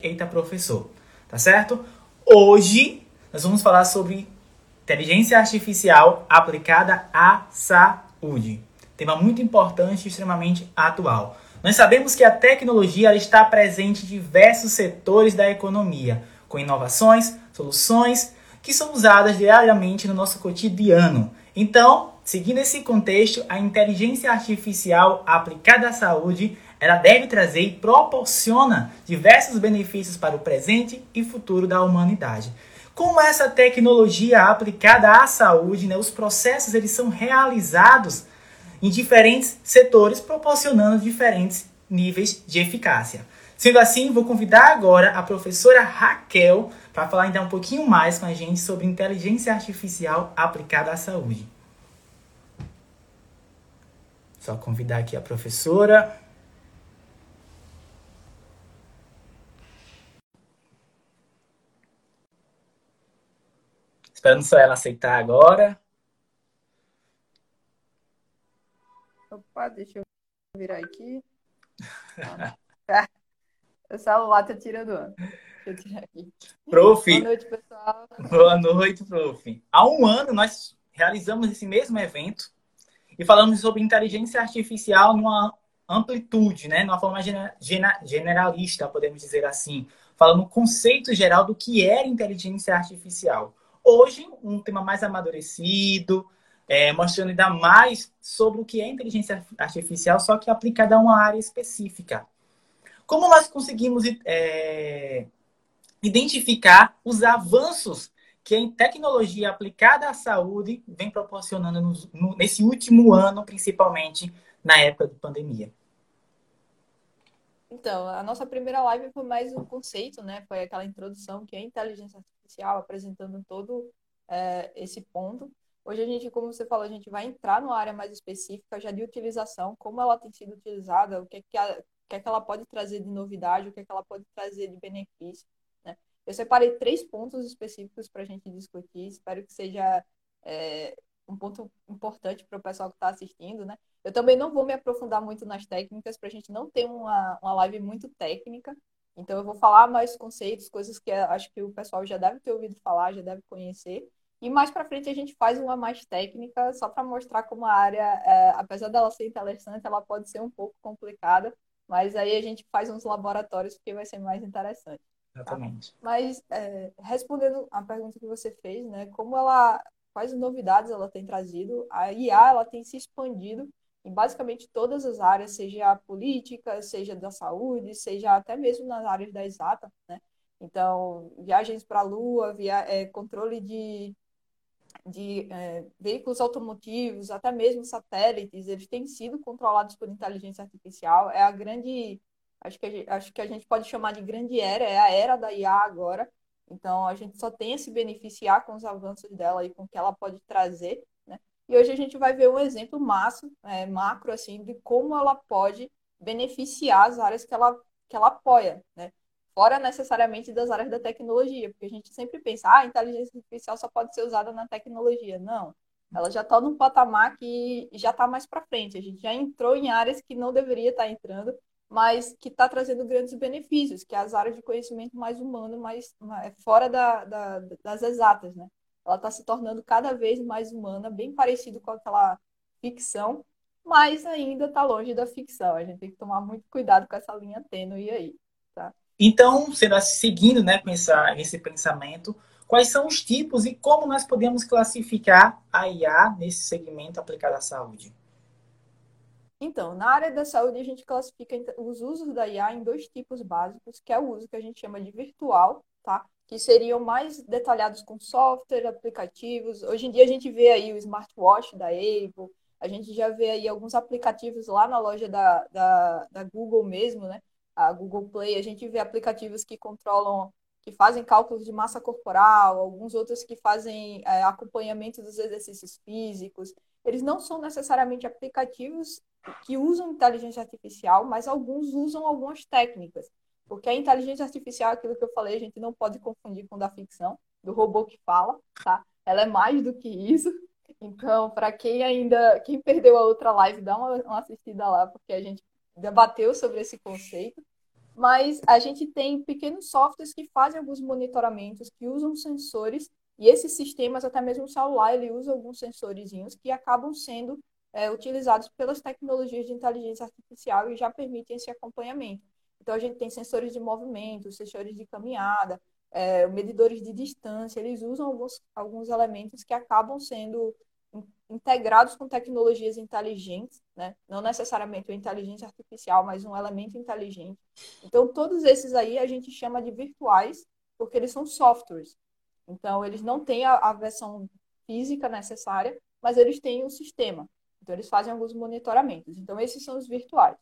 Eita Professor, tá certo? Hoje nós vamos falar sobre inteligência artificial aplicada à saúde. Tema muito importante e extremamente atual. Nós sabemos que a tecnologia está presente em diversos setores da economia, com inovações, soluções que são usadas diariamente no nosso cotidiano. Então, seguindo esse contexto, a inteligência artificial aplicada à saúde ela deve trazer e proporciona diversos benefícios para o presente e futuro da humanidade. Como essa tecnologia aplicada à saúde, né, os processos eles são realizados em diferentes setores, proporcionando diferentes níveis de eficácia. Sendo assim, vou convidar agora a professora Raquel para falar então um pouquinho mais com a gente sobre inteligência artificial aplicada à saúde. Só convidar aqui a professora. Esperando só ela aceitar agora. Opa, deixa eu virar aqui. Ah, o celular tá tirando ano. Deixa eu tirar aqui. Prof. Boa noite, pessoal. Boa noite, prof. Há um ano nós realizamos esse mesmo evento e falamos sobre inteligência artificial numa amplitude, né? Numa forma generalista, podemos dizer assim. Falando o conceito geral do que era inteligência artificial. Hoje, um tema mais amadurecido, é, mostrando ainda mais sobre o que é inteligência artificial, só que aplicada a uma área específica. Como nós conseguimos é, identificar os avanços que a tecnologia aplicada à saúde vem proporcionando no, no, nesse último ano, principalmente na época de pandemia? Então, a nossa primeira live foi mais um conceito, né? Foi aquela introdução que é inteligência apresentando todo é, esse ponto. Hoje a gente, como você falou, a gente vai entrar numa área mais específica já de utilização, como ela tem sido utilizada, o que é que, a, o que, é que ela pode trazer de novidade, o que é que ela pode trazer de benefício. Né? Eu separei três pontos específicos para a gente discutir, espero que seja é, um ponto importante para o pessoal que está assistindo, né? Eu também não vou me aprofundar muito nas técnicas para a gente não ter uma, uma live muito técnica. Então eu vou falar mais conceitos, coisas que acho que o pessoal já deve ter ouvido falar, já deve conhecer. E mais para frente a gente faz uma mais técnica, só para mostrar como a área, é, apesar dela ser interessante, ela pode ser um pouco complicada. Mas aí a gente faz uns laboratórios porque vai ser mais interessante. Tá? Exatamente. Mas é, respondendo a pergunta que você fez, né, como ela, quais novidades ela tem trazido? A IA ela tem se expandido em basicamente todas as áreas, seja a política, seja da saúde, seja até mesmo nas áreas da exata, né? Então, viagens para a Lua, via, é, controle de, de é, veículos automotivos, até mesmo satélites, eles têm sido controlados por inteligência artificial. É a grande, acho que a gente, acho que a gente pode chamar de grande era, é a era da IA agora. Então, a gente só tem a se beneficiar com os avanços dela e com o que ela pode trazer. E hoje a gente vai ver um exemplo maço, é, macro, assim, de como ela pode beneficiar as áreas que ela, que ela apoia, né? Fora necessariamente das áreas da tecnologia, porque a gente sempre pensa, ah, a inteligência artificial só pode ser usada na tecnologia. Não, ela já está num patamar que já está mais para frente. A gente já entrou em áreas que não deveria estar tá entrando, mas que está trazendo grandes benefícios, que é as áreas de conhecimento mais humano, mais, mais fora da, da, das exatas, né? Ela está se tornando cada vez mais humana, bem parecido com aquela ficção, mas ainda está longe da ficção. A gente tem que tomar muito cuidado com essa linha tênue aí, tá? Então, será seguindo, né, com essa, esse pensamento, quais são os tipos e como nós podemos classificar a IA nesse segmento aplicado à saúde? Então, na área da saúde, a gente classifica os usos da IA em dois tipos básicos, que é o uso que a gente chama de virtual, tá? Que seriam mais detalhados com software, aplicativos. Hoje em dia a gente vê aí o smartwatch da Apple, a gente já vê aí alguns aplicativos lá na loja da, da, da Google mesmo, né? A Google Play, a gente vê aplicativos que controlam, que fazem cálculos de massa corporal, alguns outros que fazem é, acompanhamento dos exercícios físicos. Eles não são necessariamente aplicativos que usam inteligência artificial, mas alguns usam algumas técnicas. Porque a inteligência artificial, aquilo que eu falei, a gente não pode confundir com da ficção, do robô que fala, tá? Ela é mais do que isso. Então, para quem ainda, quem perdeu a outra live, dá uma, uma assistida lá, porque a gente debateu sobre esse conceito. Mas a gente tem pequenos softwares que fazem alguns monitoramentos, que usam sensores, e esses sistemas, até mesmo o celular, ele usa alguns sensorizinhos que acabam sendo é, utilizados pelas tecnologias de inteligência artificial e já permitem esse acompanhamento. Então, a gente tem sensores de movimento, sensores de caminhada, é, medidores de distância, eles usam alguns, alguns elementos que acabam sendo integrados com tecnologias inteligentes, né? não necessariamente uma inteligência artificial, mas um elemento inteligente. Então, todos esses aí a gente chama de virtuais, porque eles são softwares. Então, eles não têm a, a versão física necessária, mas eles têm um sistema. Então, eles fazem alguns monitoramentos. Então, esses são os virtuais.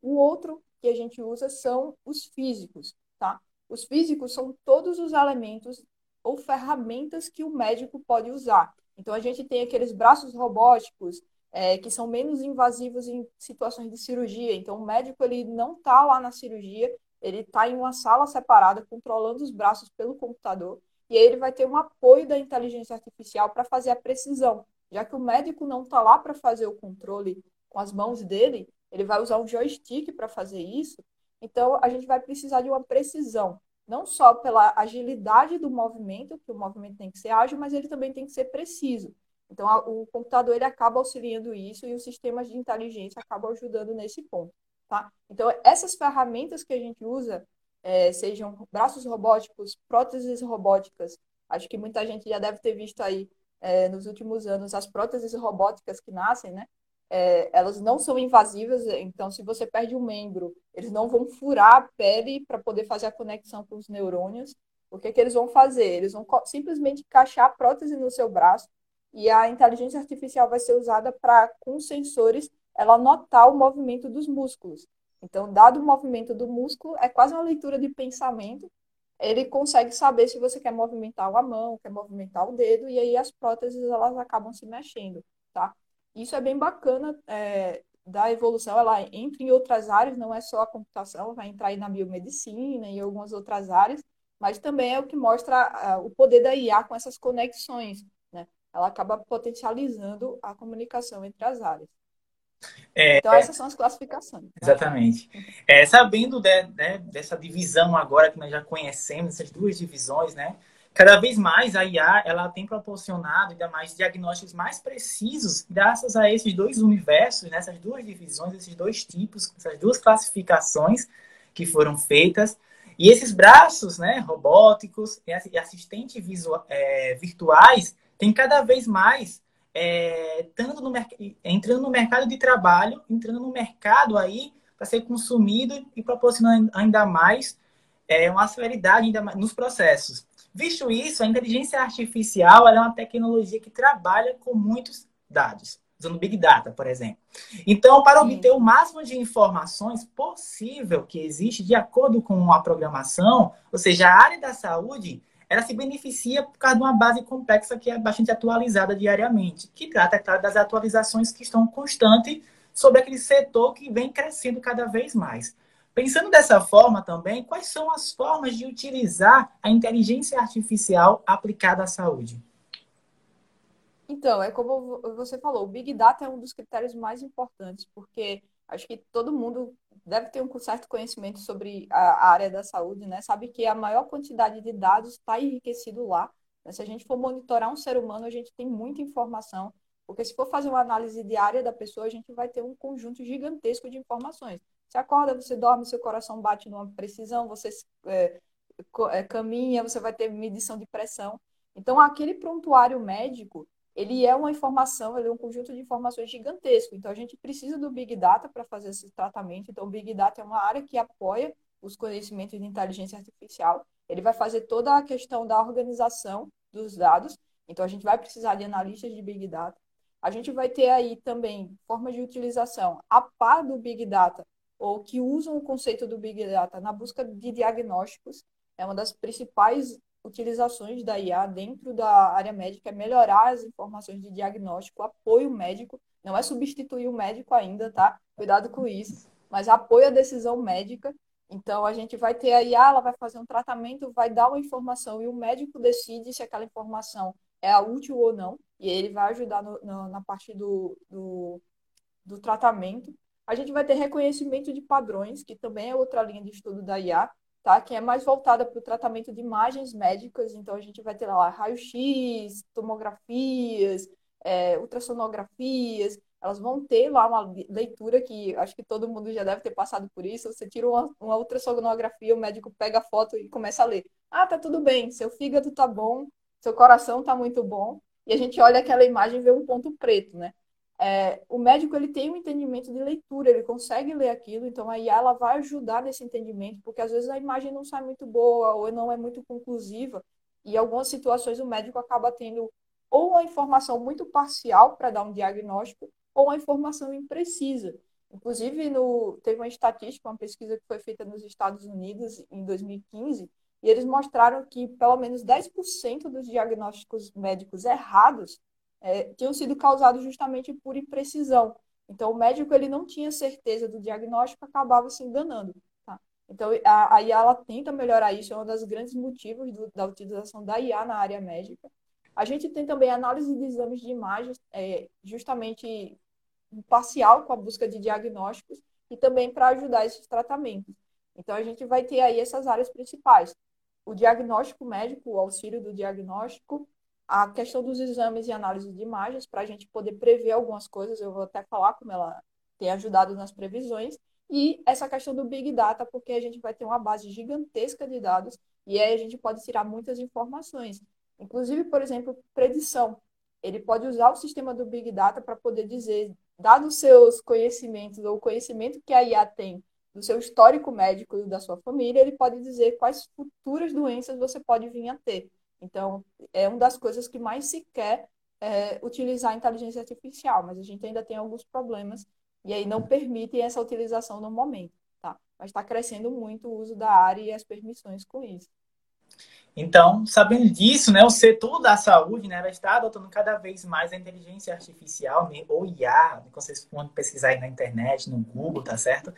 O outro que a gente usa são os físicos, tá? Os físicos são todos os elementos ou ferramentas que o médico pode usar. Então, a gente tem aqueles braços robóticos é, que são menos invasivos em situações de cirurgia. Então, o médico ele não está lá na cirurgia, ele está em uma sala separada, controlando os braços pelo computador, e aí ele vai ter um apoio da inteligência artificial para fazer a precisão. Já que o médico não está lá para fazer o controle com as mãos dele, ele vai usar um joystick para fazer isso. Então, a gente vai precisar de uma precisão não só pela agilidade do movimento, que o movimento tem que ser ágil, mas ele também tem que ser preciso. Então, a, o computador ele acaba auxiliando isso e os sistemas de inteligência acabam ajudando nesse ponto. Tá? Então, essas ferramentas que a gente usa, é, sejam braços robóticos, próteses robóticas, acho que muita gente já deve ter visto aí é, nos últimos anos as próteses robóticas que nascem, né? É, elas não são invasivas, então se você perde um membro, eles não vão furar a pele para poder fazer a conexão com os neurônios. O que, que eles vão fazer? Eles vão simplesmente encaixar a prótese no seu braço e a inteligência artificial vai ser usada para, com sensores, ela notar o movimento dos músculos. Então, dado o movimento do músculo, é quase uma leitura de pensamento. Ele consegue saber se você quer movimentar a mão, quer movimentar o dedo, e aí as próteses elas acabam se mexendo? Isso é bem bacana é, da evolução, ela entra em outras áreas, não é só a computação, vai entrar aí na biomedicina e algumas outras áreas, mas também é o que mostra uh, o poder da IA com essas conexões, né? Ela acaba potencializando a comunicação entre as áreas. É, então, essas são as classificações. Né? Exatamente. É, sabendo de, né, dessa divisão agora que nós já conhecemos, essas duas divisões, né? Cada vez mais a IA ela tem proporcionado ainda mais diagnósticos mais precisos graças a esses dois universos, né, essas duas divisões, esses dois tipos, essas duas classificações que foram feitas. E esses braços né, robóticos e assistentes é, virtuais têm cada vez mais é, entrando, no, entrando no mercado de trabalho, entrando no mercado aí para ser consumido e proporcionando ainda mais é, uma celeridade ainda mais nos processos. Visto isso, a inteligência artificial é uma tecnologia que trabalha com muitos dados, usando Big Data, por exemplo. Então, para obter o máximo de informações possível que existe de acordo com a programação, ou seja, a área da saúde, ela se beneficia por causa de uma base complexa que é bastante atualizada diariamente, que trata, claro, das atualizações que estão constantes sobre aquele setor que vem crescendo cada vez mais. Pensando dessa forma também, quais são as formas de utilizar a inteligência artificial aplicada à saúde? Então, é como você falou, o Big Data é um dos critérios mais importantes, porque acho que todo mundo deve ter um certo conhecimento sobre a área da saúde, né? Sabe que a maior quantidade de dados está enriquecido lá. Né? Se a gente for monitorar um ser humano, a gente tem muita informação, porque se for fazer uma análise diária da pessoa, a gente vai ter um conjunto gigantesco de informações. Você acorda, você dorme, seu coração bate numa precisão, você é, é, caminha, você vai ter medição de pressão. Então, aquele prontuário médico, ele é uma informação, ele é um conjunto de informações gigantesco. Então, a gente precisa do Big Data para fazer esse tratamento. Então, o Big Data é uma área que apoia os conhecimentos de inteligência artificial. Ele vai fazer toda a questão da organização dos dados. Então, a gente vai precisar de analistas de Big Data. A gente vai ter aí também formas de utilização a par do Big Data ou que usam o conceito do Big Data na busca de diagnósticos. É uma das principais utilizações da IA dentro da área médica, é melhorar as informações de diagnóstico, apoio médico, não é substituir o médico ainda, tá? Cuidado com isso, mas apoio à decisão médica. Então, a gente vai ter a IA, ela vai fazer um tratamento, vai dar uma informação e o médico decide se aquela informação é útil ou não, e ele vai ajudar no, no, na parte do, do, do tratamento. A gente vai ter reconhecimento de padrões, que também é outra linha de estudo da IA, tá? que é mais voltada para o tratamento de imagens médicas. Então, a gente vai ter lá raio-x, tomografias, é, ultrassonografias. Elas vão ter lá uma leitura que acho que todo mundo já deve ter passado por isso. Você tira uma, uma ultrassonografia, o médico pega a foto e começa a ler. Ah, tá tudo bem, seu fígado tá bom, seu coração tá muito bom. E a gente olha aquela imagem e vê um ponto preto, né? É, o médico ele tem um entendimento de leitura, ele consegue ler aquilo, então a IA ela vai ajudar nesse entendimento, porque às vezes a imagem não sai muito boa ou não é muito conclusiva, e em algumas situações o médico acaba tendo ou uma informação muito parcial para dar um diagnóstico, ou uma informação imprecisa. Inclusive, no, teve uma estatística, uma pesquisa que foi feita nos Estados Unidos em 2015, e eles mostraram que pelo menos 10% dos diagnósticos médicos errados é, tinham sido causados justamente por imprecisão. Então, o médico ele não tinha certeza do diagnóstico, acabava se enganando. Tá? Então, a, a IA ela tenta melhorar isso, é um dos grandes motivos do, da utilização da IA na área médica. A gente tem também análise de exames de imagens, é, justamente parcial com a busca de diagnósticos e também para ajudar esses tratamentos. Então, a gente vai ter aí essas áreas principais. O diagnóstico médico, o auxílio do diagnóstico, a questão dos exames e análise de imagens, para a gente poder prever algumas coisas, eu vou até falar como ela tem ajudado nas previsões, e essa questão do Big Data, porque a gente vai ter uma base gigantesca de dados, e aí a gente pode tirar muitas informações. Inclusive, por exemplo, predição. Ele pode usar o sistema do Big Data para poder dizer, dados seus conhecimentos, ou o conhecimento que a IA tem do seu histórico médico e da sua família, ele pode dizer quais futuras doenças você pode vir a ter. Então, é uma das coisas que mais se quer é, utilizar a inteligência artificial, mas a gente ainda tem alguns problemas e aí não permitem essa utilização no momento, tá? Mas está crescendo muito o uso da área e as permissões com isso. Então, sabendo disso, né, o setor da saúde né, vai estar adotando cada vez mais a inteligência artificial, né, ou IA, que vocês podem pesquisar aí na internet, no Google, tá certo?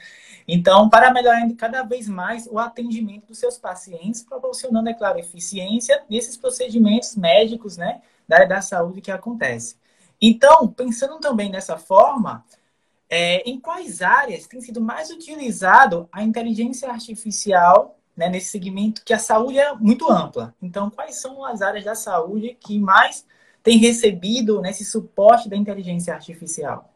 Então, para melhorar cada vez mais o atendimento dos seus pacientes, proporcionando, é claro, eficiência nesses procedimentos médicos né, da área da saúde que acontece. Então, pensando também dessa forma, é, em quais áreas tem sido mais utilizado a inteligência artificial né, nesse segmento que a saúde é muito ampla. Então, quais são as áreas da saúde que mais têm recebido nesse suporte da inteligência artificial?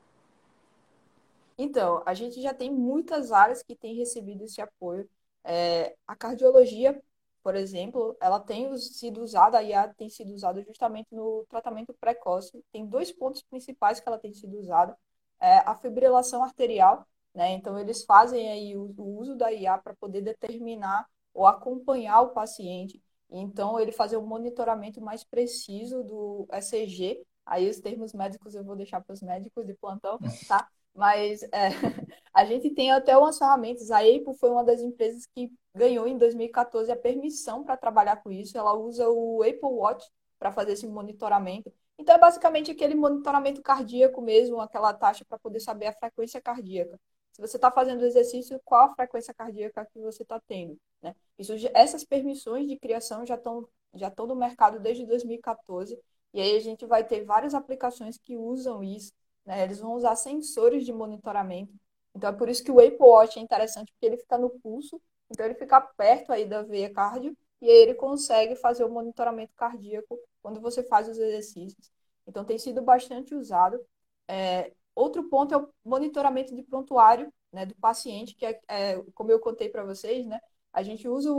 Então, a gente já tem muitas áreas que têm recebido esse apoio. É, a cardiologia, por exemplo, ela tem sido usada, a IA tem sido usada justamente no tratamento precoce. Tem dois pontos principais que ela tem sido usada. É a fibrilação arterial, né? Então, eles fazem aí o, o uso da IA para poder determinar ou acompanhar o paciente. Então, ele fazer um monitoramento mais preciso do ECG. Aí, os termos médicos eu vou deixar para os médicos de plantão, tá? Mas é, a gente tem até umas ferramentas. A Apple foi uma das empresas que ganhou em 2014 a permissão para trabalhar com isso. Ela usa o Apple Watch para fazer esse monitoramento. Então, é basicamente aquele monitoramento cardíaco mesmo, aquela taxa para poder saber a frequência cardíaca. Se você está fazendo exercício, qual a frequência cardíaca que você está tendo? Né? Isso, essas permissões de criação já estão já estão no mercado desde 2014 e aí a gente vai ter várias aplicações que usam isso. Né? Eles vão usar sensores de monitoramento. Então é por isso que o Apple Watch é interessante porque ele fica no pulso, então ele fica perto aí da veia cardio e aí ele consegue fazer o monitoramento cardíaco quando você faz os exercícios. Então tem sido bastante usado. É, Outro ponto é o monitoramento de prontuário né, do paciente, que é, é como eu contei para vocês, né? A gente usa o,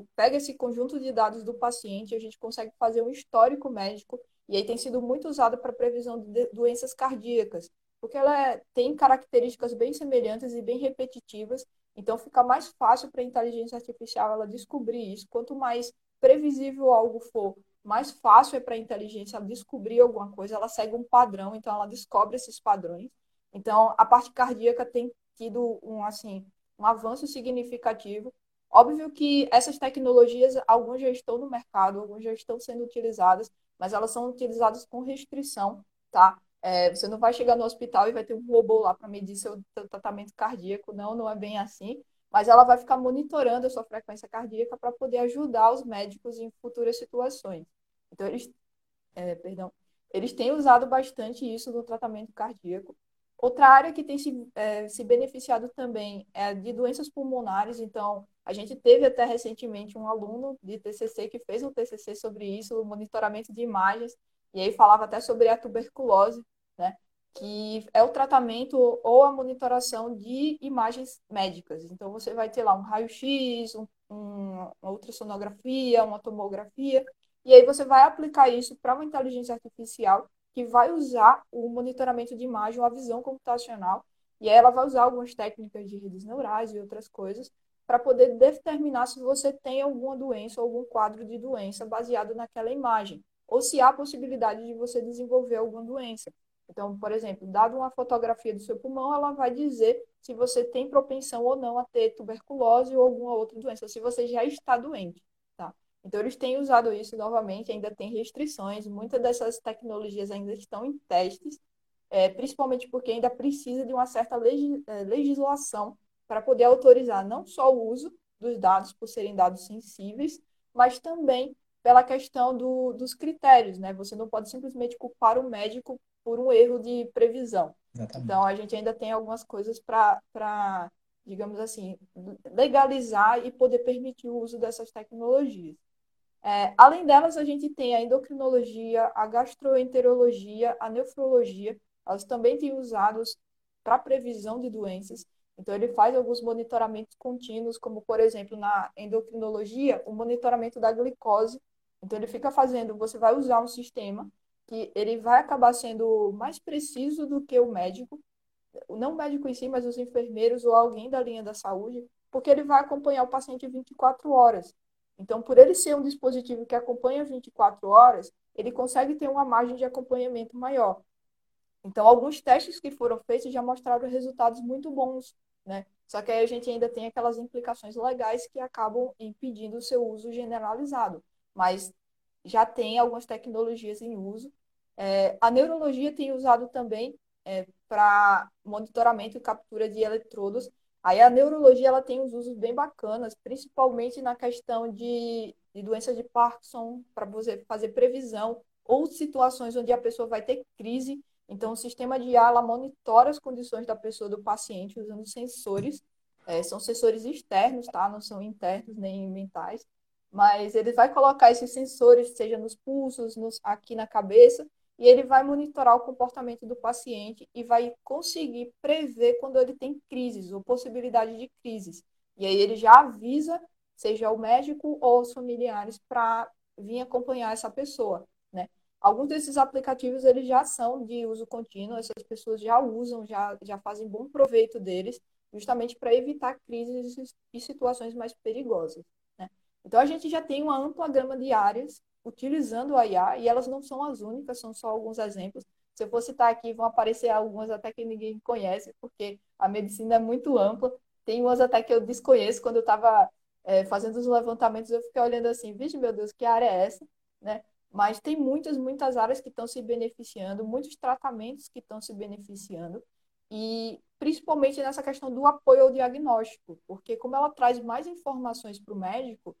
o, pega esse conjunto de dados do paciente, a gente consegue fazer um histórico médico e aí tem sido muito usado para previsão de doenças cardíacas, porque ela é, tem características bem semelhantes e bem repetitivas, então fica mais fácil para a inteligência artificial ela descobrir isso. Quanto mais previsível algo for, mais fácil é para a inteligência descobrir alguma coisa, ela segue um padrão, então ela descobre esses padrões. Então, a parte cardíaca tem tido um, assim, um avanço significativo. Óbvio que essas tecnologias, algumas já estão no mercado, algumas já estão sendo utilizadas, mas elas são utilizadas com restrição, tá? É, você não vai chegar no hospital e vai ter um robô lá para medir seu, tratamento cardíaco, não, não é bem assim mas ela vai ficar monitorando a sua frequência cardíaca para poder ajudar os médicos em futuras situações. Então, eles, é, perdão, eles têm usado bastante isso no tratamento cardíaco. Outra área que tem se, é, se beneficiado também é de doenças pulmonares. Então, a gente teve até recentemente um aluno de TCC que fez um TCC sobre isso, monitoramento de imagens, e aí falava até sobre a tuberculose, né? que é o tratamento ou a monitoração de imagens médicas. Então, você vai ter lá um raio-x, um, um, uma ultrassonografia, uma tomografia, e aí você vai aplicar isso para uma inteligência artificial que vai usar o monitoramento de imagem, a visão computacional, e aí ela vai usar algumas técnicas de redes neurais e outras coisas para poder determinar se você tem alguma doença ou algum quadro de doença baseado naquela imagem, ou se há possibilidade de você desenvolver alguma doença. Então, por exemplo, dado uma fotografia do seu pulmão, ela vai dizer se você tem propensão ou não a ter tuberculose ou alguma outra doença, ou se você já está doente. Então, eles têm usado isso novamente, ainda tem restrições, muitas dessas tecnologias ainda estão em testes, é, principalmente porque ainda precisa de uma certa é, legislação para poder autorizar não só o uso dos dados por serem dados sensíveis, mas também pela questão do, dos critérios, né? Você não pode simplesmente culpar o médico por um erro de previsão. Exatamente. Então, a gente ainda tem algumas coisas para, digamos assim, legalizar e poder permitir o uso dessas tecnologias. É, além delas, a gente tem a endocrinologia, a gastroenterologia, a nefrologia, elas também têm usados para previsão de doenças. Então, ele faz alguns monitoramentos contínuos, como, por exemplo, na endocrinologia, o monitoramento da glicose. Então, ele fica fazendo, você vai usar um sistema que ele vai acabar sendo mais preciso do que o médico, não o médico em si, mas os enfermeiros ou alguém da linha da saúde, porque ele vai acompanhar o paciente 24 horas. Então, por ele ser um dispositivo que acompanha 24 horas, ele consegue ter uma margem de acompanhamento maior. Então, alguns testes que foram feitos já mostraram resultados muito bons, né? Só que aí a gente ainda tem aquelas implicações legais que acabam impedindo o seu uso generalizado. Mas já tem algumas tecnologias em uso é, a neurologia tem usado também é, para monitoramento e captura de eletrodos. Aí a neurologia ela tem uns usos bem bacanas, principalmente na questão de, de doença de Parkinson, para você fazer previsão, ou situações onde a pessoa vai ter crise. Então, o sistema de IA ela monitora as condições da pessoa, do paciente, usando sensores. É, são sensores externos, tá? Não são internos nem mentais. Mas ele vai colocar esses sensores, seja nos pulsos, nos, aqui na cabeça, e ele vai monitorar o comportamento do paciente e vai conseguir prever quando ele tem crises ou possibilidade de crises. E aí ele já avisa, seja o médico ou os familiares, para vir acompanhar essa pessoa, né? Alguns desses aplicativos eles já são de uso contínuo, essas pessoas já usam, já, já fazem bom proveito deles, justamente para evitar crises e situações mais perigosas. Né? Então a gente já tem uma ampla gama de áreas utilizando a IA, e elas não são as únicas, são só alguns exemplos. Se eu for citar aqui, vão aparecer algumas até que ninguém conhece, porque a medicina é muito ampla. Tem umas até que eu desconheço. Quando eu estava é, fazendo os levantamentos, eu fiquei olhando assim, vixe, meu Deus, que área é essa? Né? Mas tem muitas, muitas áreas que estão se beneficiando, muitos tratamentos que estão se beneficiando, e principalmente nessa questão do apoio ao diagnóstico, porque como ela traz mais informações para o médico,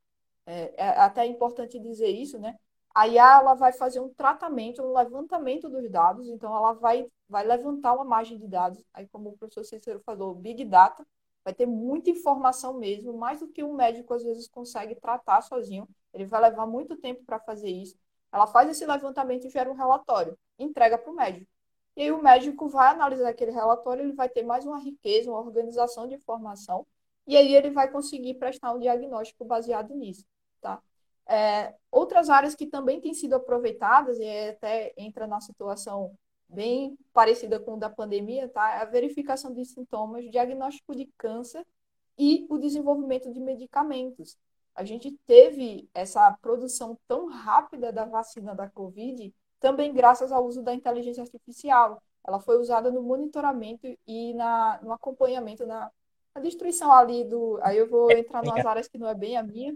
é, é até importante dizer isso, né? A IA ela vai fazer um tratamento, um levantamento dos dados, então ela vai, vai levantar uma margem de dados, aí como o professor Cícero falou, Big Data, vai ter muita informação mesmo, mais do que um médico às vezes consegue tratar sozinho, ele vai levar muito tempo para fazer isso. Ela faz esse levantamento e gera um relatório, entrega para o médico. E aí o médico vai analisar aquele relatório, ele vai ter mais uma riqueza, uma organização de informação, e aí ele vai conseguir prestar um diagnóstico baseado nisso. Tá? É, outras áreas que também têm sido aproveitadas, e até entra na situação bem parecida com o da pandemia, tá? É a verificação de sintomas, diagnóstico de câncer e o desenvolvimento de medicamentos. A gente teve essa produção tão rápida da vacina da Covid também graças ao uso da inteligência artificial. Ela foi usada no monitoramento e na, no acompanhamento, na, na destruição ali do. Aí eu vou entrar nas áreas que não é bem a minha,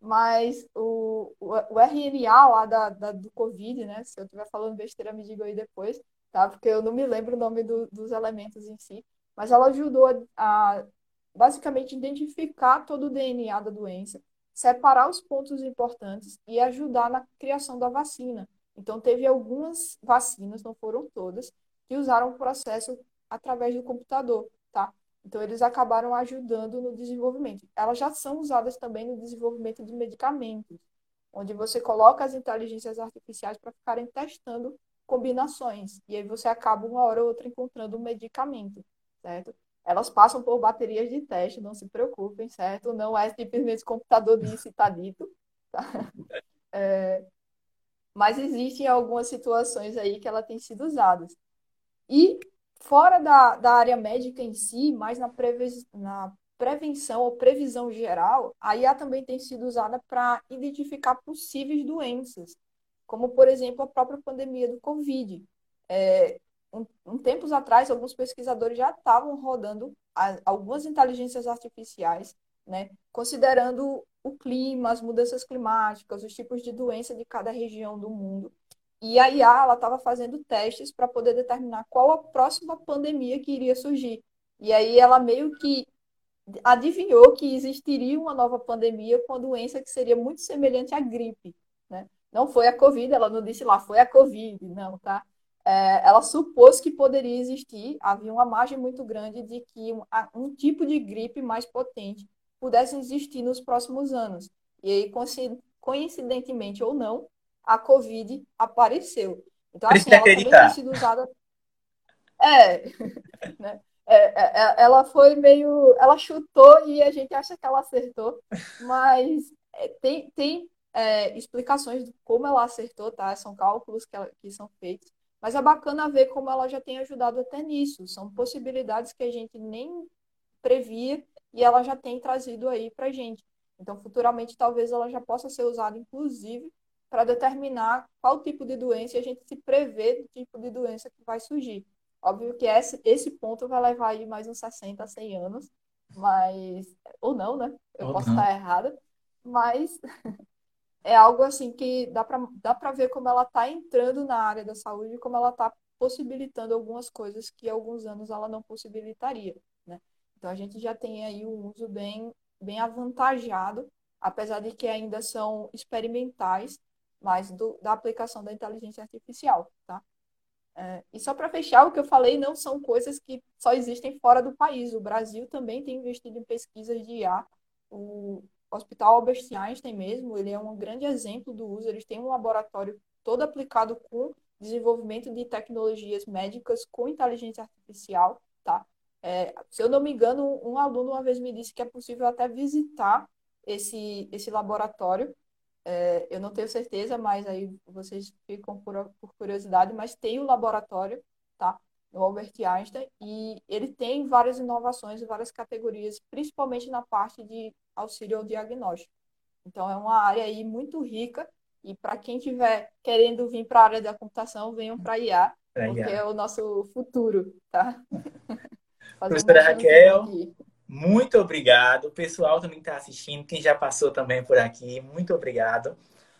mas o, o, o RNA lá da, da, do Covid, né? Se eu estiver falando besteira, me diga aí depois, tá? Porque eu não me lembro o nome do, dos elementos em si. Mas ela ajudou a, a basicamente identificar todo o DNA da doença, separar os pontos importantes e ajudar na criação da vacina. Então, teve algumas vacinas, não foram todas, que usaram o processo através do computador, tá? Então, eles acabaram ajudando no desenvolvimento. Elas já são usadas também no desenvolvimento de medicamentos, onde você coloca as inteligências artificiais para ficarem testando combinações. E aí você acaba uma hora ou outra encontrando um medicamento, certo? Elas passam por baterias de teste, não se preocupem, certo? Não é simplesmente computador disse está dito. Tá? É, mas existem algumas situações aí que ela tem sido usada. E fora da, da área médica em si, mais na, na prevenção ou previsão geral, a IA também tem sido usada para identificar possíveis doenças, como, por exemplo, a própria pandemia do Covid. É, um, um tempos atrás, alguns pesquisadores já estavam rodando a, algumas inteligências artificiais, né, considerando o clima, as mudanças climáticas, os tipos de doença de cada região do mundo. E a IA estava fazendo testes para poder determinar qual a próxima pandemia que iria surgir. E aí ela meio que adivinhou que existiria uma nova pandemia com uma doença que seria muito semelhante à gripe. Né? Não foi a Covid, ela não disse lá, foi a Covid, não, tá? É, ela supôs que poderia existir, havia uma margem muito grande de que um, um tipo de gripe mais potente pudesse existir nos próximos anos. E aí, coincidentemente ou não, a Covid apareceu. Então, assim, ela também tem sido usada. É, né? É, é, é, ela foi meio. Ela chutou e a gente acha que ela acertou, mas é, tem, tem é, explicações de como ela acertou, tá? São cálculos que, ela, que são feitos. Mas é bacana ver como ela já tem ajudado até nisso. São possibilidades que a gente nem previa e ela já tem trazido aí para gente. Então, futuramente, talvez ela já possa ser usada, inclusive, para determinar qual tipo de doença e a gente se prevê do tipo de doença que vai surgir. Óbvio que esse, esse ponto vai levar aí mais uns 60, 100 anos, mas. Ou não, né? Eu ou posso não. estar errada, mas é algo assim que dá para dá ver como ela está entrando na área da saúde e como ela está possibilitando algumas coisas que alguns anos ela não possibilitaria, né? Então a gente já tem aí um uso bem, bem avantajado, apesar de que ainda são experimentais, mas do, da aplicação da inteligência artificial, tá? É, e só para fechar, o que eu falei não são coisas que só existem fora do país. O Brasil também tem investido em pesquisas de IA. O Hospital Albert Einstein mesmo, ele é um grande exemplo do uso. Eles têm um laboratório todo aplicado com desenvolvimento de tecnologias médicas com inteligência artificial, tá? É, se eu não me engano, um aluno uma vez me disse que é possível até visitar esse, esse laboratório é, eu não tenho certeza, mas aí vocês ficam por, por curiosidade, mas tem o laboratório, tá? No Albert Einstein, e ele tem várias inovações e várias categorias, principalmente na parte de auxílio ao diagnóstico. Então, é uma área aí muito rica, e para quem estiver querendo vir para a área da computação, venham para a IA, porque IA. é o nosso futuro, tá? Professora Raquel, aqui. Muito obrigado. O pessoal também está assistindo, quem já passou também por aqui, muito obrigado.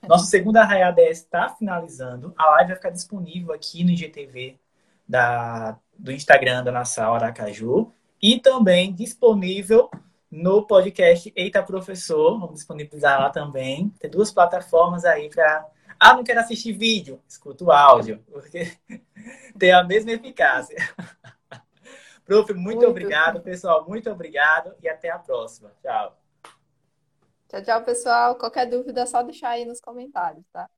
Nosso segundo Arraia 10 está finalizando. A live vai ficar disponível aqui no IGTV da, do Instagram da nossa Aracaju e também disponível no podcast Eita Professor. Vamos disponibilizar lá também. Tem duas plataformas aí para. Ah, não quero assistir vídeo, escuta o áudio, porque tem a mesma eficácia. Prof, muito, muito obrigado, pessoal. Muito obrigado e até a próxima. Tchau. Tchau, tchau, pessoal. Qualquer dúvida é só deixar aí nos comentários, tá?